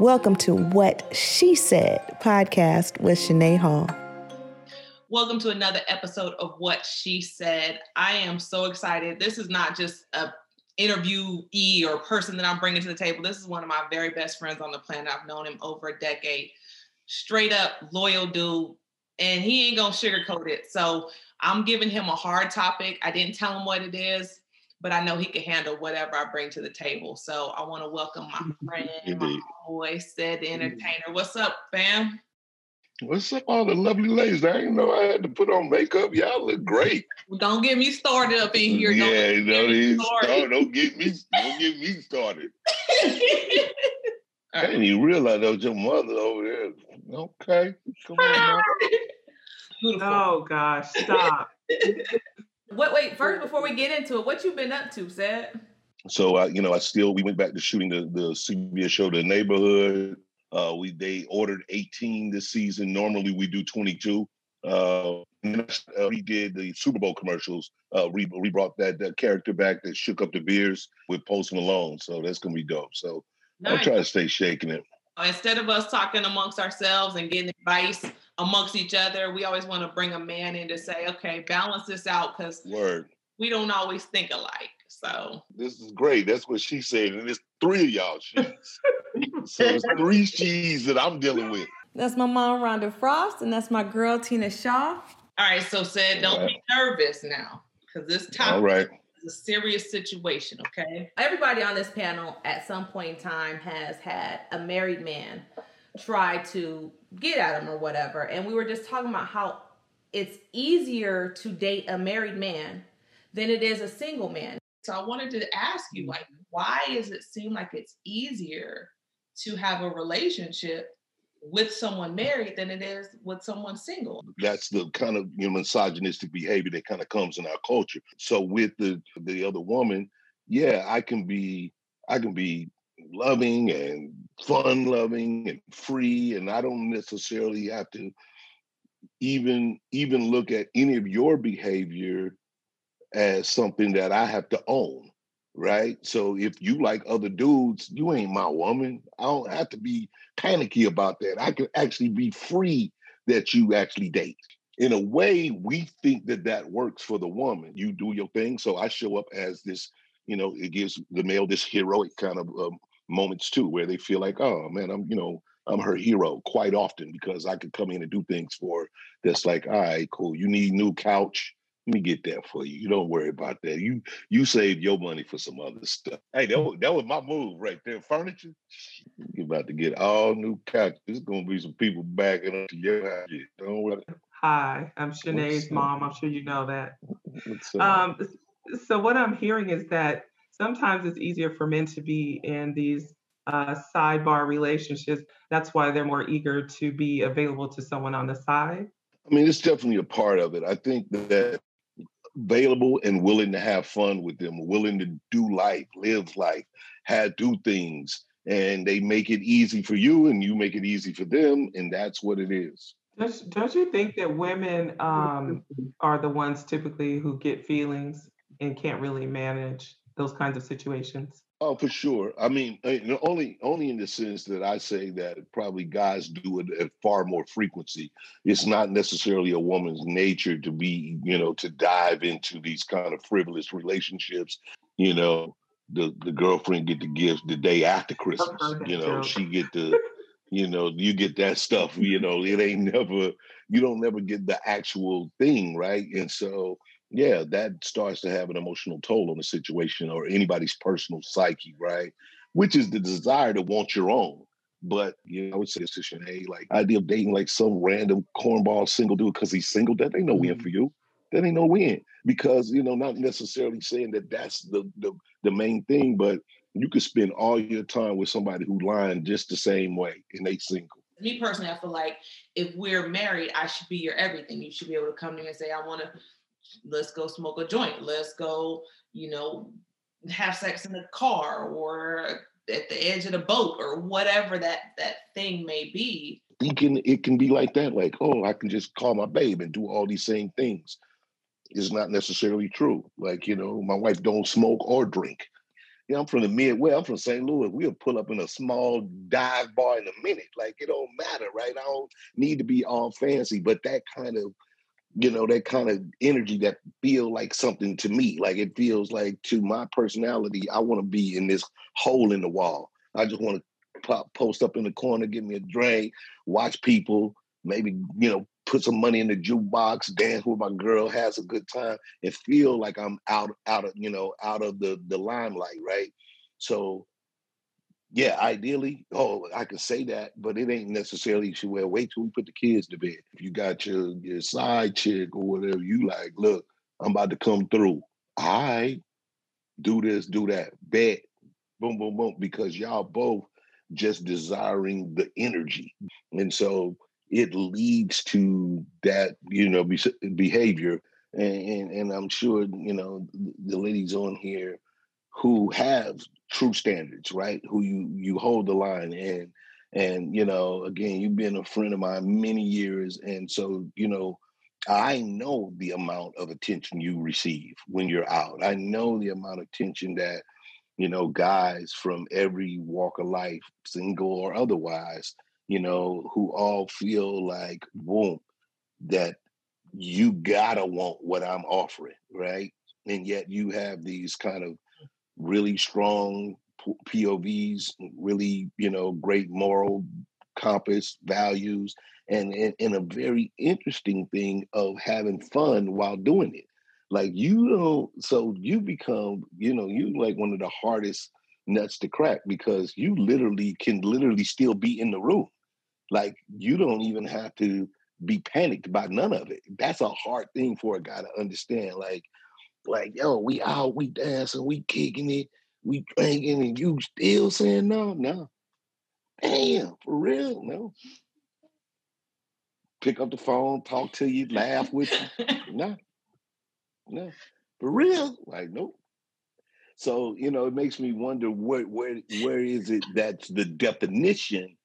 Welcome to What She Said podcast with Shanae Hall. Welcome to another episode of What She Said. I am so excited. This is not just a interviewee or person that I'm bringing to the table. This is one of my very best friends on the planet. I've known him over a decade. Straight up loyal dude, and he ain't gonna sugarcoat it. So I'm giving him a hard topic. I didn't tell him what it is but I know he can handle whatever I bring to the table. So I want to welcome my mm-hmm. friend, Indeed. my boy, Ced the mm-hmm. entertainer. What's up, fam? What's up, all the lovely ladies? I didn't know I had to put on makeup. Y'all look great. Don't get me started up in here. Don't yeah, no, no, oh, don't get me, don't get me started. I didn't even realize that was your mother over there. Okay, come on. Oh gosh, stop. What? Wait, first before we get into it, what you been up to, Ced? So I, you know, I still we went back to shooting the the CBS show, The Neighborhood. Uh, we they ordered 18 this season. Normally we do 22. Uh, uh, we did the Super Bowl commercials. Uh, we, we brought that, that character back that shook up the beers with Post Malone. So that's gonna be dope. So nice. I'll try to stay shaking it. Instead of us talking amongst ourselves and getting advice amongst each other, we always want to bring a man in to say, okay, balance this out because we don't always think alike. So this is great. That's what she said, and it's three of y'all she's. so it's three she's that I'm dealing with. That's my mom, Rhonda Frost, and that's my girl, Tina Shaw. All right, so Ced, don't right. be nervous now, because this topic All right. is a serious situation. Okay, everybody on this panel at some point in time has had a married man try to get at him or whatever. And we were just talking about how it's easier to date a married man than it is a single man. So I wanted to ask you, like, why does it seem like it's easier to have a relationship with someone married than it is with someone single? That's the kind of you know misogynistic behavior that kind of comes in our culture. So with the the other woman, yeah, I can be I can be loving and fun loving and free and i don't necessarily have to even even look at any of your behavior as something that i have to own right? So if you like other dudes you ain't my woman. I don't have to be panicky about that. I can actually be free that you actually date. In a way we think that that works for the woman. You do your thing. So i show up as this you know it gives the male this heroic kind of um, moments too where they feel like, oh man, I'm you know I'm her hero quite often because I could come in and do things for that's like, all right, cool. You need new couch. Let me get that for you. You don't worry about that. You you save your money for some other stuff. Hey, that was, that was my move right there. Furniture. You're about to get all new couch. There's gonna be some people backing up to your house. Don't worry. Hi, I'm Shanae's mom. I'm sure you know that. Um, so what I'm hearing is that sometimes it's easier for men to be in these uh, sidebar relationships. That's why they're more eager to be available to someone on the side. I mean, it's definitely a part of it. I think that available and willing to have fun with them, willing to do life, live life, have do things, and they make it easy for you, and you make it easy for them, and that's what it is. Don't, don't you think that women um, are the ones typically who get feelings and can't really manage those kinds of situations? Oh, for sure. I mean, uh, only only in the sense that I say that probably guys do it at far more frequency. It's not necessarily a woman's nature to be, you know, to dive into these kind of frivolous relationships. You know, the the girlfriend get the gift the day after Christmas. You know, she get the, you know, you get that stuff. You know, it ain't never. You don't never get the actual thing, right? And so yeah, that starts to have an emotional toll on the situation or anybody's personal psyche, right? Which is the desire to want your own. But you know, I would say this to Shanae, like idea of dating like some random cornball single dude because he's single, that ain't no win for mm-hmm. you. That ain't no win because you know, not necessarily saying that that's the the, the main thing, but you could spend all your time with somebody who lying just the same way and they single. Me personally, I feel like if we're married, I should be your everything. You should be able to come to me and say, I want to let's go smoke a joint. Let's go, you know, have sex in the car or at the edge of the boat or whatever that that thing may be. Thinking it can be like that, like, oh, I can just call my babe and do all these same things is not necessarily true. Like, you know, my wife don't smoke or drink. Yeah, I'm from the Midwest. I'm from St. Louis. We'll pull up in a small dive bar in a minute. Like it don't matter, right? I don't need to be all fancy, but that kind of, you know, that kind of energy that feel like something to me. Like it feels like to my personality, I want to be in this hole in the wall. I just want to pop, post up in the corner, give me a drink, watch people, maybe you know put some money in the jukebox, dance with my girl, has a good time, and feel like I'm out out of you know out of the the limelight, right? So yeah, ideally, oh, I can say that, but it ain't necessarily you should well wait till we put the kids to bed. If you got your your side chick or whatever, you like, look, I'm about to come through. I do this, do that, bet, boom, boom, boom, because y'all both just desiring the energy. And so it leads to that you know behavior and, and, and i'm sure you know the ladies on here who have true standards right? Who you you hold the line and and you know again you've been a friend of mine many years. And so you know i know the amount of attention you receive when you're out. I know the amount of attention that you know guys from every walk of life single or otherwise you know, who all feel like, boom, that you gotta want what I'm offering, right? And yet you have these kind of really strong POVs, really, you know, great moral compass, values, and, and, and a very interesting thing of having fun while doing it. Like you don't, so you become, you know, you like one of the hardest nuts to crack because you literally can literally still be in the room like you don't even have to be panicked by none of it. That's a hard thing for a guy to understand. Like, like, yo, we out, we dancing, we kicking it, we drinking, and you still saying no, no. Damn, for real, no. Pick up the phone, talk to you, laugh with you. No. No. For real. Like, nope. So, you know, it makes me wonder where where where is it that's the definition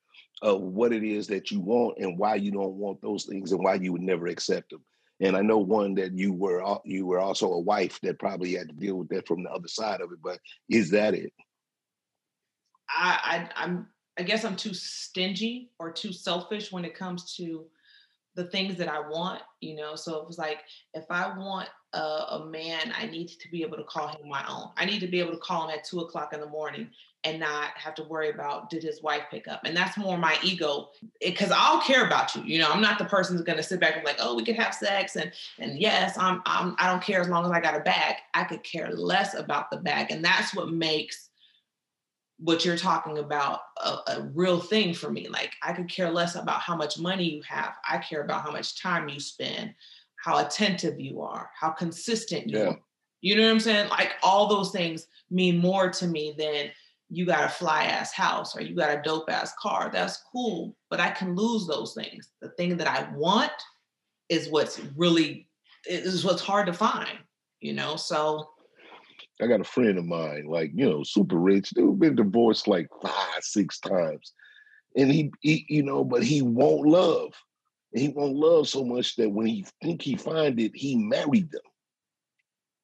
of what it is that you want and why you don't want those things and why you would never accept them. And I know one that you were you were also a wife that probably had to deal with that from the other side of it. But is that it? I, I I'm I guess I'm too stingy or too selfish when it comes to the things that I want, you know. So it was like if I want a, a, man, I need to be able to call him my own. I need to be able to call him at two o'clock in the morning and not have to worry about did his wife pick up. And that's more my ego because I'll care about you. You know, I'm not the person who's going to sit back and like, oh, we can have sex and and yes, I'm, I'm I don't care as long as I got a bag. I could care less about the bag, and that's what makes what you're talking about a, a, real thing for me. Like I could care less about how much money you have. I care about how much time you spend, how attentive you are, how consistent you yeah. are. You know what I'm saying? Like all those things mean more to me than you got a fly ass house or you got a dope ass car. That's cool, but I can lose those things. The thing that I want is what's really is what's hard to find, you know? So I got a friend of mine, like, you know, super rich, dude, been divorced like five, six times. And he, he you know, but he won't love. he won't love so much that when he think he find it, he married them.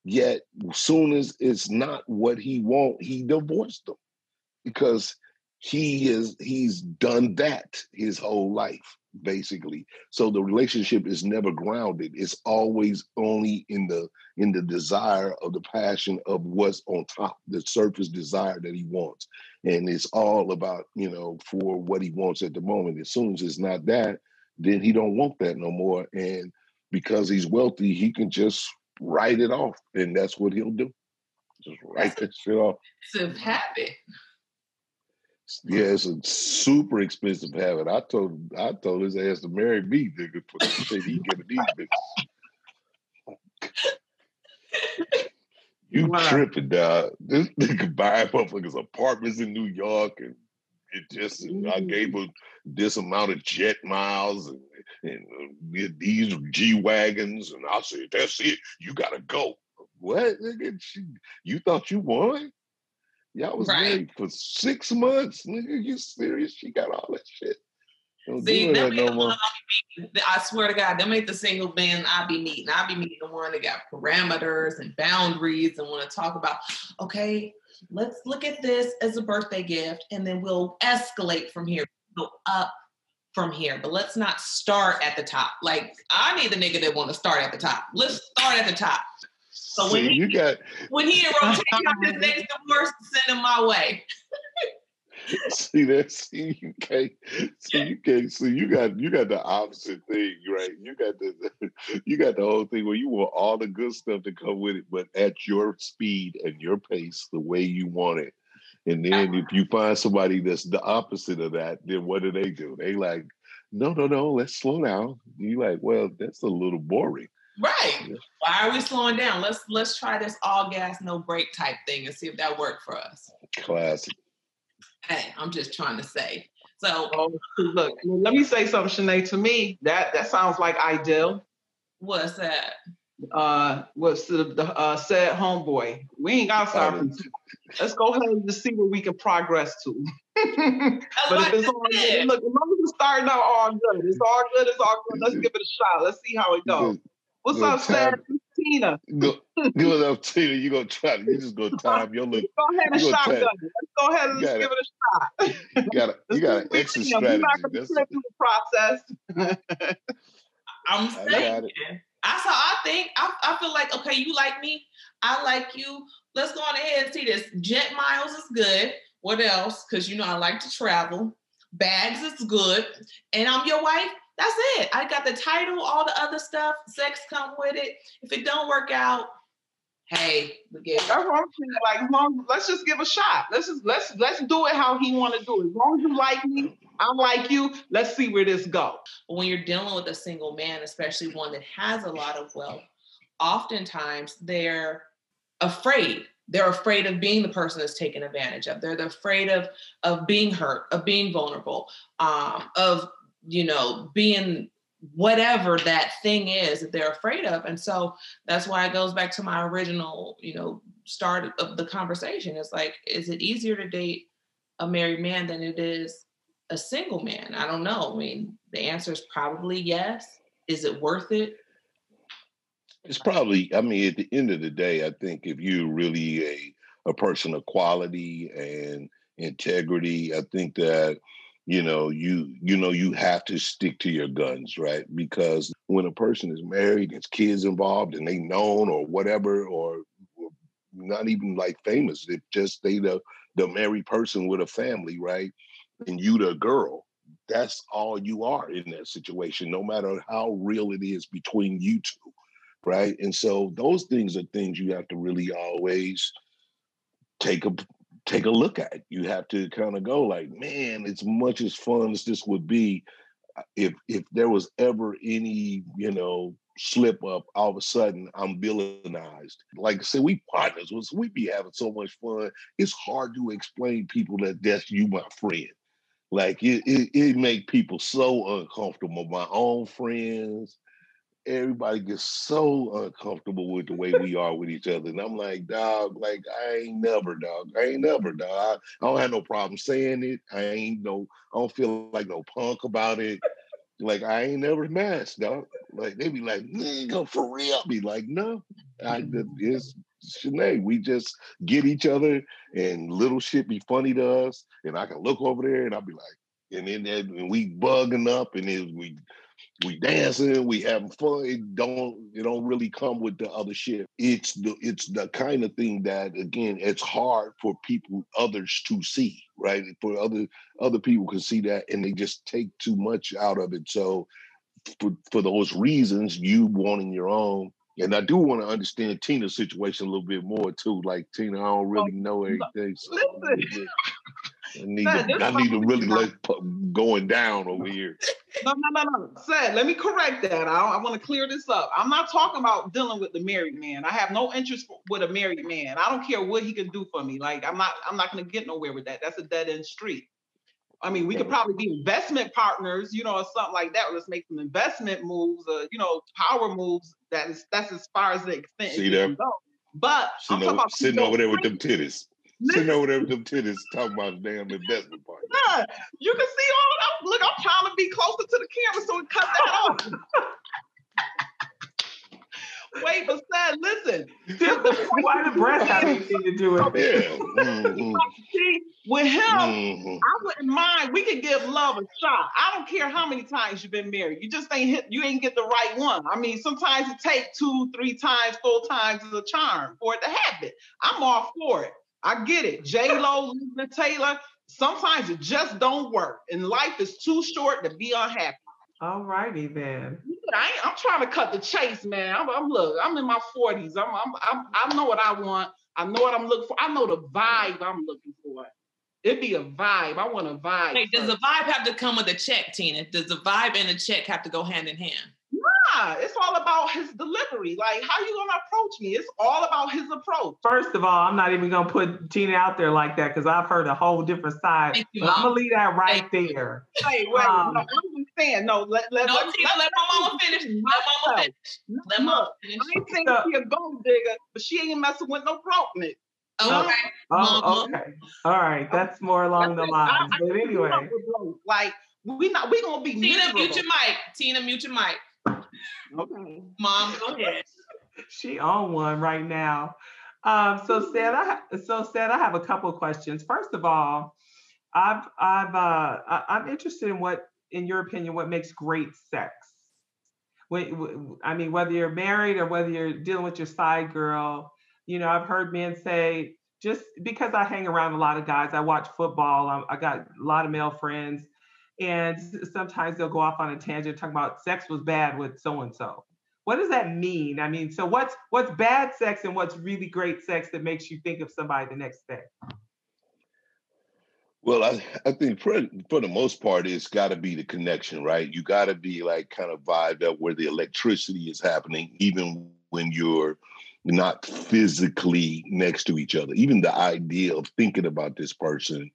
Yet, soon as it's not what he want, he divorced them because he is he's done that his whole life basically. So the relationship is never grounded. It's always only in the in the desire of the passion of what's on top the surface desire that he wants. And it's all about you know for what he wants at the moment. As soon as it's not that then he don't want that no more. And because he's wealthy he can just write it off. And that's what he'll do. Just write that shit off. It's a habit yeah, it's a super expensive habit. I told I told his ass to marry me, nigga, for the shit he these bitches. You wow. tripping, dog. This nigga buying motherfuckers apartments in New York and it just mm-hmm. I gave him this amount of jet miles and, and uh, these G wagons, and I said, "That's it. You gotta go." What? Nigga? You thought you won? Y'all was right. married for six months. Nigga, you serious? She got all that shit. Don't See, that no more. I swear to God, them ain't the single men I be meeting. I be meeting the one that got parameters and boundaries and want to talk about, okay, let's look at this as a birthday gift and then we'll escalate from here, go up from here. But let's not start at the top. Like I need the nigga that want to start at the top. Let's start at the top. So when See, he, you got when he in rotation on his next divorce, send him my way. see that? See you can't. See you can't. See you got you got the opposite thing, right? You got the you got the whole thing where you want all the good stuff to come with it, but at your speed and your pace, the way you want it. And then if you find somebody that's the opposite of that, then what do they do? They like, no, no, no, let's slow down. You like, well, that's a little boring. Right. Yeah. Why are we slowing down? Let's let's try this all gas, no brake type thing and see if that worked for us. Classic. Hey, I'm just trying to say. So oh, look, let me say something, Shanae. To me, that that sounds like ideal. What's that? Uh, what's the, the uh, said homeboy? We ain't got to Let's go ahead and just see where we can progress to. but if it's all good, look, as long as it's starting out all good, it's all good, it's all good. Let's give it a shot. Let's see how it goes. What's up, Sam? Tina. Go, go up, Tina. You gonna try? You just gonna time your look. Go ahead and shotgun. Let's go ahead and let's give it a shot. You got you got an exit strategy. You're not gonna through the process. I'm saying. That's how I think. I, I feel like okay, you like me, I like you. Let's go on ahead and see this. Jet miles is good. What else? Because you know I like to travel. Bags is good, and I'm your wife. That's it. I got the title, all the other stuff. Sex come with it. If it don't work out, hey, we get. That's what I'm. Like, long, let's just give a shot. Let's just let's let's do it how he want to do it. As long as you like me, I'm like you. Let's see where this goes. When you're dealing with a single man, especially one that has a lot of wealth, oftentimes they're afraid they're afraid of being the person that's taken advantage of they're afraid of of being hurt of being vulnerable um, of you know, being whatever that thing is that they're afraid of. And so that's why it goes back to my original, you know, start of the conversation. It's like, is it easier to date a married man than it is a single man? I don't know. I mean, the answer is probably yes. Is it worth it? It's probably, I mean, at the end of the day, I think if you're really a, a person of quality and integrity, I think that you know you you know you have to stick to your guns right? Because when a person is married there's kids involved and they known or whatever or, or not even like famous if just they the the married person with a family right? And you the girl that's all you are in that situation no matter how real it is between you two right? And so those things are things you have to really always take a take a look at. You have to kind of go like, man, as much as fun as this would be, uh, if if there was ever any, you know, slip up, all of a sudden I'm villainized. Like I said, we partners, we be having so much fun. It's hard to explain people that that's you, my friend. Like it, it, it make people so uncomfortable. My own friends, everybody gets so uncomfortable with the way we are with each other. And I'm like, dog, like I ain't never, dog. I ain't never, dog. I don't have no problem saying it. I ain't no, I don't feel like no punk about it. Like I ain't never masked, dog. Like they be like, nigga, for real. Be like, no, I it's Shanae. We just get each other and little shit be funny to us. And I can look over there and I'll be like, and then and we bugging up and then we we dancing, we having fun. It don't it don't really come with the other shit. It's the it's the kind of thing that again it's hard for people others to see, right? For other other people can see that and they just take too much out of it. So for for those reasons, you wanting your own. And I do want to understand Tina's situation a little bit more too. Like Tina, I don't oh, really know everything. So Listen. I need, to, I need to really let going down over here. No, no, no, no. Ced, let me correct that. I, I want to clear this up. I'm not talking about dealing with the married man. I have no interest with a married man. I don't care what he can do for me. Like I'm not, I'm not going to get nowhere with that. That's a dead end street. I mean, we could probably be investment partners, you know, or something like that. Let's make some investment moves, uh, you know, power moves. That is that's as far as the extent. See them. But sitting, I'm talking about sitting over there with them titties. Sitting over there with them titties talking about damn investment part. Nah, you can see all of them. Look, I'm trying to be closer to the camera so it cut that off. Wait, but Ced, listen. Why the breast have anything to do with it? Yeah. Mm-hmm. See, with him, mm-hmm. I wouldn't mind. We could give love a shot. I don't care how many times you've been married. You just ain't hit. You ain't get the right one. I mean, sometimes it takes two, three times, four times as a charm for it to happen. I'm all for it. I get it. J Lo, Elizabeth Taylor. Sometimes it just don't work, and life is too short to be unhappy. All righty then. I am trying to cut the chase, man. I'm, I'm, look. I'm in my 40s. I'm, I'm, I'm, I know what I want. I know what I'm looking for. I know the vibe I'm looking for. It'd be a vibe. I want a vibe. Wait, does the vibe have to come with a check, Tina? Does the vibe and the check have to go hand in hand? Nah, it's all about his delivery. Like, how you gonna approach me? It's all about his approach. First of all, I'm not even gonna put Tina out there like that because I've heard a whole different side. You, I'm gonna leave that right Thank there. Hey, wait, um, no, I'm just saying, no, let let, no, let, Tina, let, let my mama finish. Let mama finish. Let mama finish. I ain't saying so, she a gold digger, but she ain't messing with no brokeness. Okay. Oh, okay. All right. That's more along the lines. But anyway. Like we not we gonna be Tina, miserable. mute your mic. Tina, mute your mic. Okay. Mom, go ahead. she on one right now. Um, so Ced I so Ced I have a couple questions. First of all, I've I've uh, I'm interested in what, in your opinion, what makes great sex. When, I mean, whether you're married or whether you're dealing with your side girl, you know, I've heard men say just because I hang around a lot of guys, I watch football. I, I got a lot of male friends, and sometimes they'll go off on a tangent talking about sex was bad with so and so. What does that mean? I mean, so what's what's bad sex and what's really great sex that makes you think of somebody the next day? Well, I, I think for, for the most part, it's got to be the connection, right? You got to be like kind of vibed up where the electricity is happening, even when you're not physically next to each other. Even the idea of thinking about this person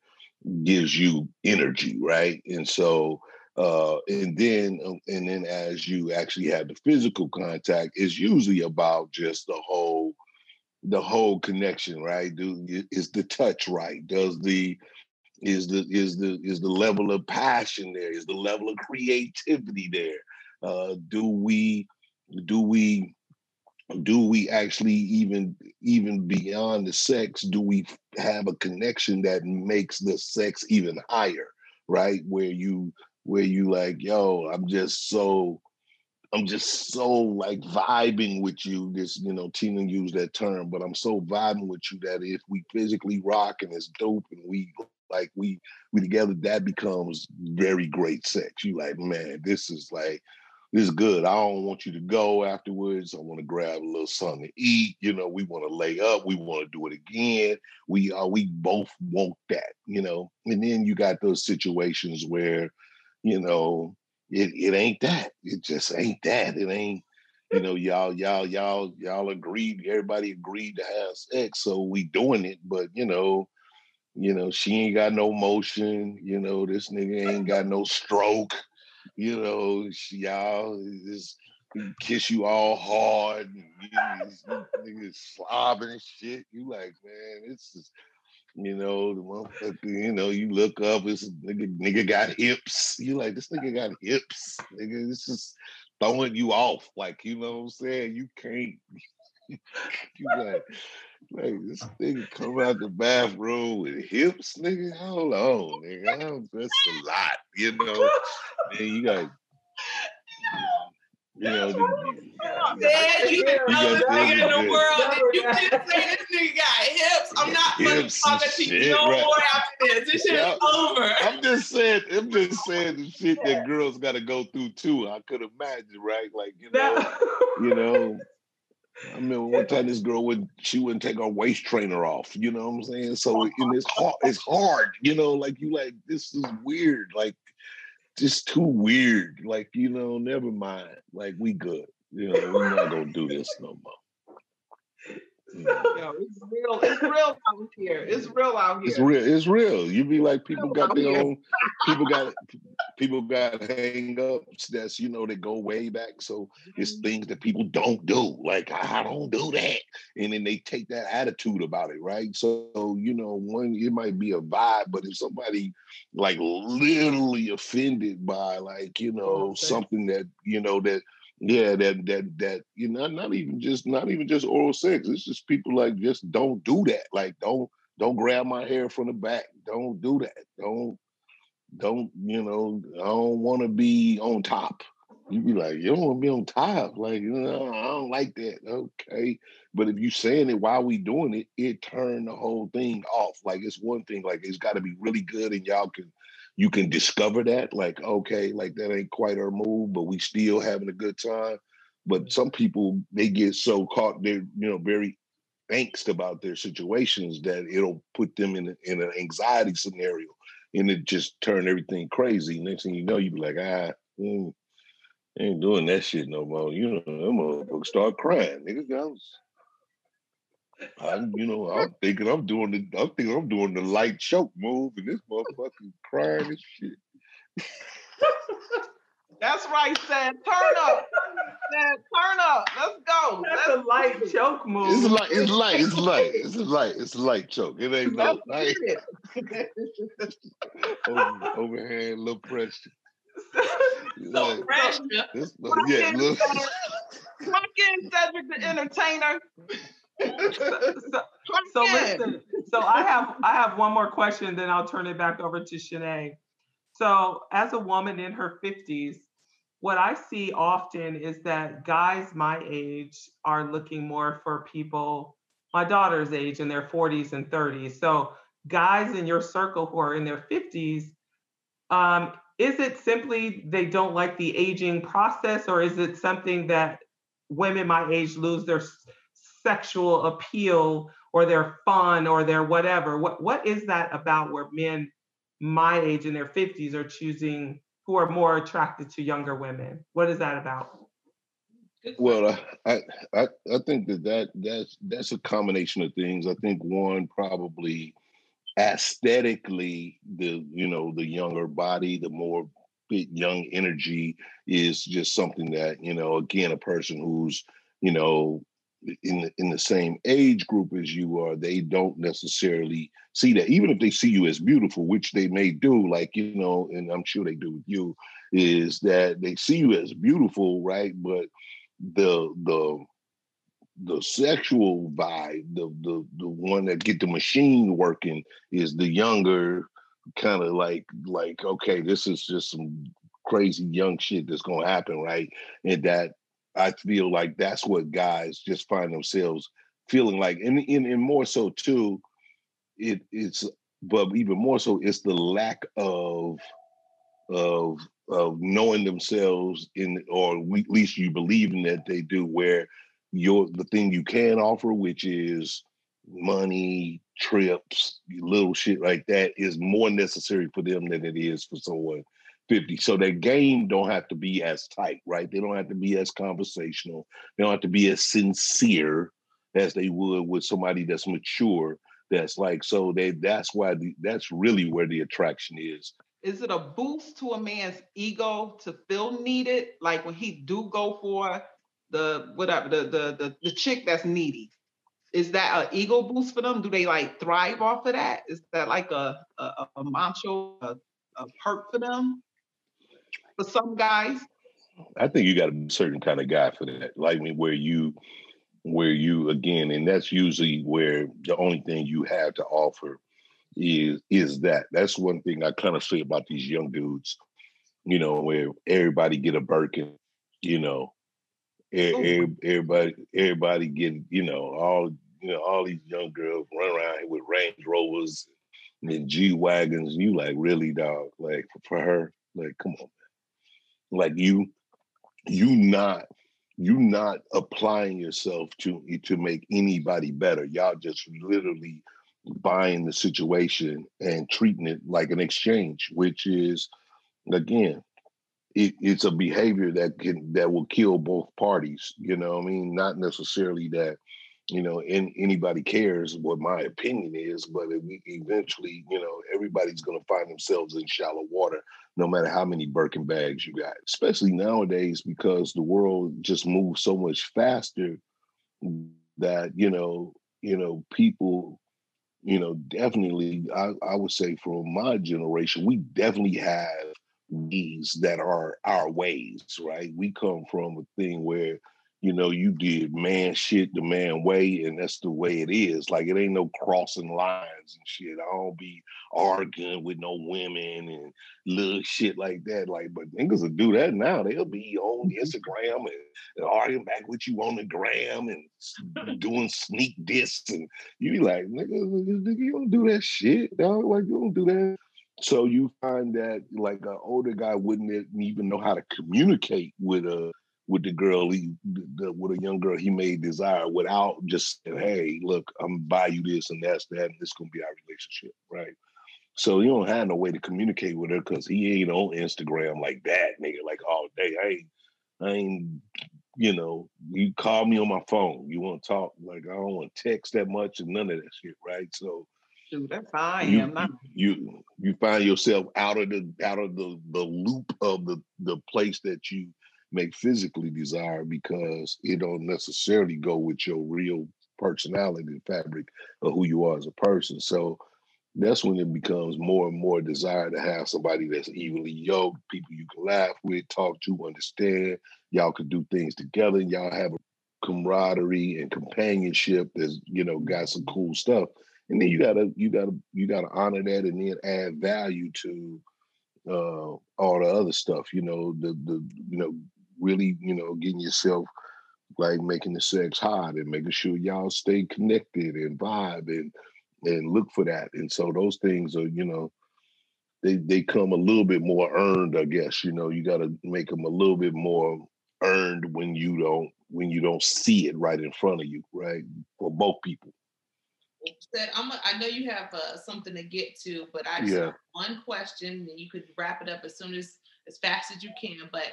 gives you energy, right? And so, uh, and then, um, and then as you actually have the physical contact, it's usually about just the whole, the whole connection, right? Do is the touch right? Does the is the is the is the level of passion there? Is the level of creativity there? Uh, do we do we do we actually even even beyond the sex do we have a connection that makes the sex even higher right? Where you where you like yo i'm just so i'm just so like vibing with you this you know tina used that term but i'm so vibing with you that if we physically rock and it's dope and we like we we together that becomes very great sex. You like man this is like this is good. I don't want you to go afterwards. I want to grab a little something to eat. You know, we want to lay up. We want to do it again. We uh, we both want that. You know, and then you got those situations where, you know, it it ain't that. It just ain't that. It ain't. You know, y'all y'all y'all y'all agreed. Everybody agreed to have sex, so we doing it. But you know, you know, she ain't got no motion. You know, this nigga ain't got no stroke you know, y'all just kiss you all hard, and niggas slobbing and shit. You like, man, it's just, you know, the motherfucker, you know, you look up, it's nigga, nigga got hips. You like, this nigga got hips. Nigga, this is throwing you off. Like, you know what I'm saying? You can't, you like, like this nigga come out the bathroom with hips, nigga. Hold on, nigga. I'm, that's a lot, you know. then you got you know, the, man, you, know nigga in the world. You just say this nigga got hips. I'm not fucking talking to you no right. more after this. This shit is over. I'm just saying, I'm just saying the shit that girls got to go through too. I could imagine, right? Like you know, you know. I remember one time this girl would she wouldn't take her waist trainer off. You know what I'm saying? So and it's hard. It's hard. You know, like you like this is weird. Like just too weird. Like you know, never mind. Like we good. You know, we're not gonna do this no more. Yo, it's real. It's real out here. It's real out here. It's real. It's real. You be like people got their here. own. People got people got hang ups. That's you know they go way back. So it's mm-hmm. things that people don't do. Like I don't do that, and then they take that attitude about it, right? So you know, one it might be a vibe, but if somebody like literally offended by like you know something that you know that Yeah, that that that you know, not even just not even just oral sex. It's just people like just don't do that. Like don't don't grab my hair from the back. Don't do that. Don't don't you know? I don't want to be on top. You be like, you don't want to be on top. Like, you know, I don't like that. Okay. But if you saying it while we doing it, it turned the whole thing off. Like it's one thing, like it's got to be really good and y'all can you can discover that, like, okay, like that ain't quite our move, but we still having a good time. But some people they get so caught, they're you know very angst about their situations that it'll put them in in an anxiety scenario, and it just turn everything crazy. Next thing you know, you be like, ah, mm, ain't doing that shit no more. You know, them motherfuckers start crying, nigga. I'm, you know, I'm thinking I'm doing the, I'm thinking I'm doing the light choke move, and this motherfucker crying and shit. That's right, Sam. Turn up, Sam. Turn up. Let's go. That's Let's a light choke move. It's light. It's light. It's light. It's light. It's a light choke. It ain't no light. Over, overhand, little pressure. So like, pressure. This, yeah, look. Cedric the Entertainer so, so listen. So I have I have one more question, then I'll turn it back over to Shanae. So as a woman in her 50s, what I see often is that guys my age are looking more for people my daughter's age in their 40s and 30s. So guys in your circle who are in their 50s, um, is it simply they don't like the aging process, or is it something that women my age lose their sexual appeal or their fun or their whatever. What what is that about where men my age in their 50s are choosing who are more attracted to younger women? What is that about? Well, I, I I think that, that that's that's a combination of things. I think one probably aesthetically the you know the younger body, the more young energy is just something that you know again a person who's you know in the, in the same age group as you are, they don't necessarily see that. Even if they see you as beautiful, which they may do, like you know, and I'm sure they do with you, is that they see you as beautiful, right? But the the the sexual vibe, the the the one that get the machine working is the younger kind of like like okay, this is just some crazy young shit that's gonna happen, right? And that I feel like that's what guys just find themselves feeling like, and, and, and more so too, it it's but even more so, it's the lack of of of knowing themselves in, or at least you believe in that they do. Where your the thing you can offer, which is money, trips, little shit like that, is more necessary for them than it is for someone 50. So their game don't have to be as tight, right? They don't have to be as conversational. They don't have to be as sincere as they would with somebody that's mature. That's like so they that's why the, that's really where the attraction is. Is it a boost to a man's ego to feel needed? Like when he do go for the whatever the the the, the chick that's needy. Is that an ego boost for them? Do they like thrive off of that? Is that like a a, a macho a, a perk for them? For some guys? I think you got a certain kind of guy for that. Like me, where you, where you again, and that's usually where the only thing you have to offer is is that. That's one thing I kind of say about these young dudes. You know, where everybody get a Birkin. You know, everybody everybody get you know all you know all these young girls run around with Range Rovers and G wagons. You like really dog like for her like come on like you you not you not applying yourself to to make anybody better. Y'all just literally buying the situation and treating it like an exchange which is again it, it's a behavior that can that will kill both parties you know what i mean? Not necessarily that you know, and anybody cares what my opinion is, but we eventually, you know, everybody's going to find themselves in shallow water, no matter how many Birkin bags you got. Especially nowadays, because the world just moves so much faster that you know, you know, people, you know, definitely, I, I would say from my generation, we definitely have these that are our ways, right? We come from a thing where you know, you did man shit the man way, and that's the way it is. Like it ain't no crossing lines and shit. I don't be arguing with no women and little shit like that. Like, but niggas will do that now. They'll be on mm-hmm. Instagram and, and arguing back with you on the gram and doing sneak discs, and you be like, nigga, nigga, you don't do that shit. Dog. Like you don't do that. So you find that like an older guy wouldn't even know how to communicate with a with the girl he the, with a young girl he made desire without just saying, hey, look, I'm buy you this and that's that, and this gonna be our relationship, right? So you don't have no way to communicate with her because he ain't on Instagram like that, nigga, like oh, all day. I ain't, I ain't, you know, you call me on my phone. You want to talk, like I don't want to text that much and none of that shit, right? So Dude, that's how I you, am. Not- you you find yourself out of the out of the the loop of the the place that you make physically desire because it don't necessarily go with your real personality fabric of who you are as a person. So that's when it becomes more and more desire to have somebody that's evenly yoked, people you can laugh with, talk to, understand. Y'all can do things together. And Y'all have a camaraderie and companionship that's you know got some cool stuff. And then you gotta you gotta you gotta honor that and then add value to uh all the other stuff. You know the the you know really, you know, getting yourself like making the sex hot and making sure y'all stay connected and vibe and and look for that. And so those things are, you know, they they come a little bit more earned, I guess. You know, you got to make them a little bit more earned when you don't when you don't see it right in front of you, right? For both people. Ced I'm. A, I know you have uh, something to get to, but I just yeah. one question, and you could wrap it up as soon as as fast as you can. But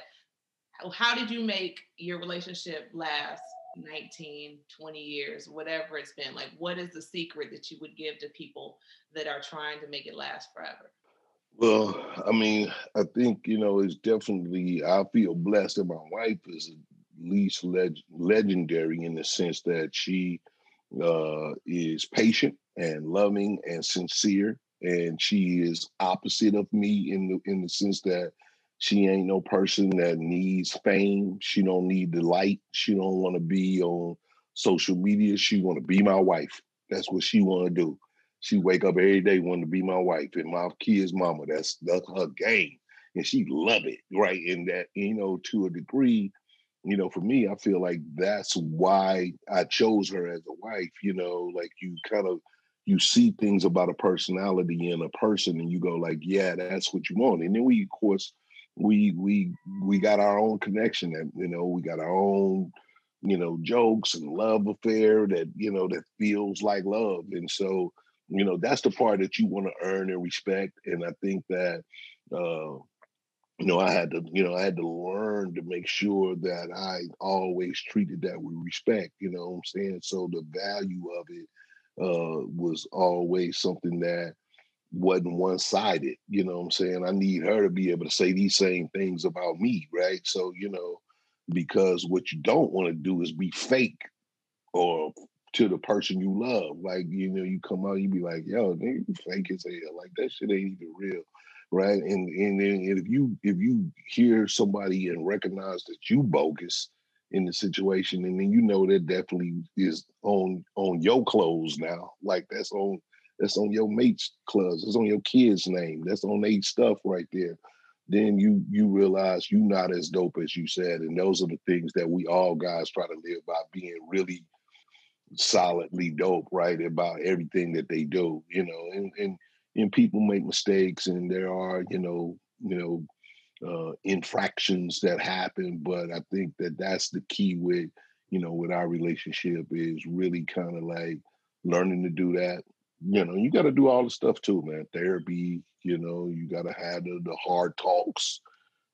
how did you make your relationship last 19 20 years whatever it's been? Like what is the secret that you would give to people that are trying to make it last forever? Well i mean i think you know it's definitely i feel blessed that my wife is at least leg- legendary in the sense that she uh, is patient and loving and sincere and she is opposite of me in the in the sense that she ain't no person that needs fame. She don't need the light. She don't want to be on social media. She want to be my wife. That's what she want to do. She wake up every day wanting to be my wife and my kids' mama. That's that's her game, and she love it, right? And that you know, to a degree, you know, for me, I feel like that's why I chose her as a wife. You know, like you kind of you see things about a personality in a person, and you go like, yeah, that's what you want. And then we, of course we we we got our own connection and you know we got our own you know jokes and love affair that you know that feels like love. And so you know that's the part that you want to earn and respect. And i think that uh you know i had to you know i had to learn to make sure that i always treated that with respect you know what i'm saying? So the value of it uh was always something that wasn't one sided. You know what I'm saying? I need her to be able to say these same things about me, right? So, you know, because what you don't want to do is be fake or to the person you love. Like, you know, you come out, you be like, yo, nigga, you fake as hell. Like that shit ain't even real. Right. And and then if you if you hear somebody and recognize that you bogus in the situation, and then you know that definitely is on on your clothes now. Like that's on that's on your mate's clubs, that's on your kid's name, that's on their stuff right there. Then you you realize you're not as dope as you said. And those are the things that we all guys try to live by being really solidly dope, right? About everything that they do, you know, and and and people make mistakes and there are, you know, you know, uh, infractions that happen. But I think that that's the key with, you know, with our relationship is really kind of like learning to do that, you know, you got to do all the stuff too, man. Therapy, you know, you got to have the, the hard talks.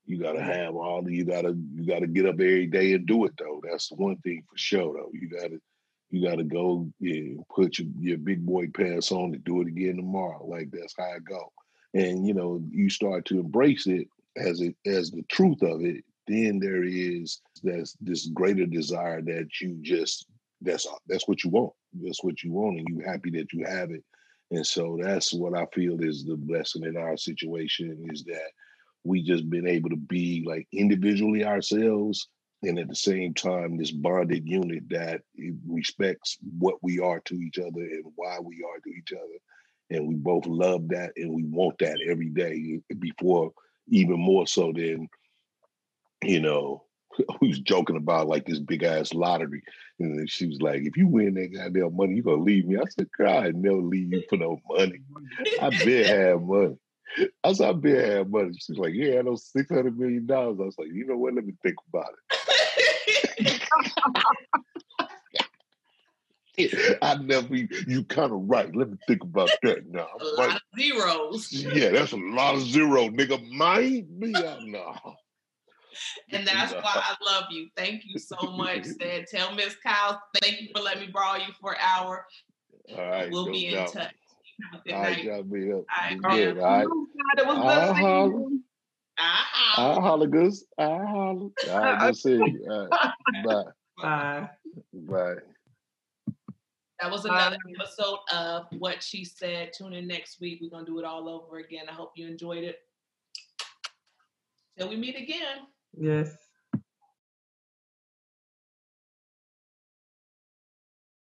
You got to have all the, you got to, you got to get up every day and do it though. That's the one thing for sure though. You got to, you got to go yeah, put your, your big boy pants on and do it again tomorrow. Like that's how I go. And, you know, you start to embrace it as it, as the truth of it. Then there is that's this greater desire that you just that's that's what you want. That's what you want, and you happy that you have it. And so that's what I feel is the blessing in our situation is that we just been able to be like individually ourselves and at the same time this bonded unit that respects what we are to each other and why we are to each other and we both love that and we want that every day before even more so than you know we was joking about like this big ass lottery and she was like if you win that goddamn money you're gonna leave me i said girl i never leave you for no money i been have money I said, I been have money. She's like, yeah, I know six hundred million dollars. I was like, you know what? Let me think about it. I never. You kind of right. Let me think about that now. A lot right. of zeros. Yeah, that's a lot of zero, nigga. Might be. No. And that's why I love you. Thank you so much. Ced, tell Miss Kyle, thank you for letting me borrow you for an hour. All right. We'll be in touch. Good all right, y'all be up. All right, good. All right. Oh, it was good holler. seeing I'll holler, Goose. I'll holler. All right, good seeing you. All right. Bye. Bye. Bye. That was another episode of What She Said. Tune in next week. We're going to do it all over again. I hope you enjoyed it. Till we meet again. Yes.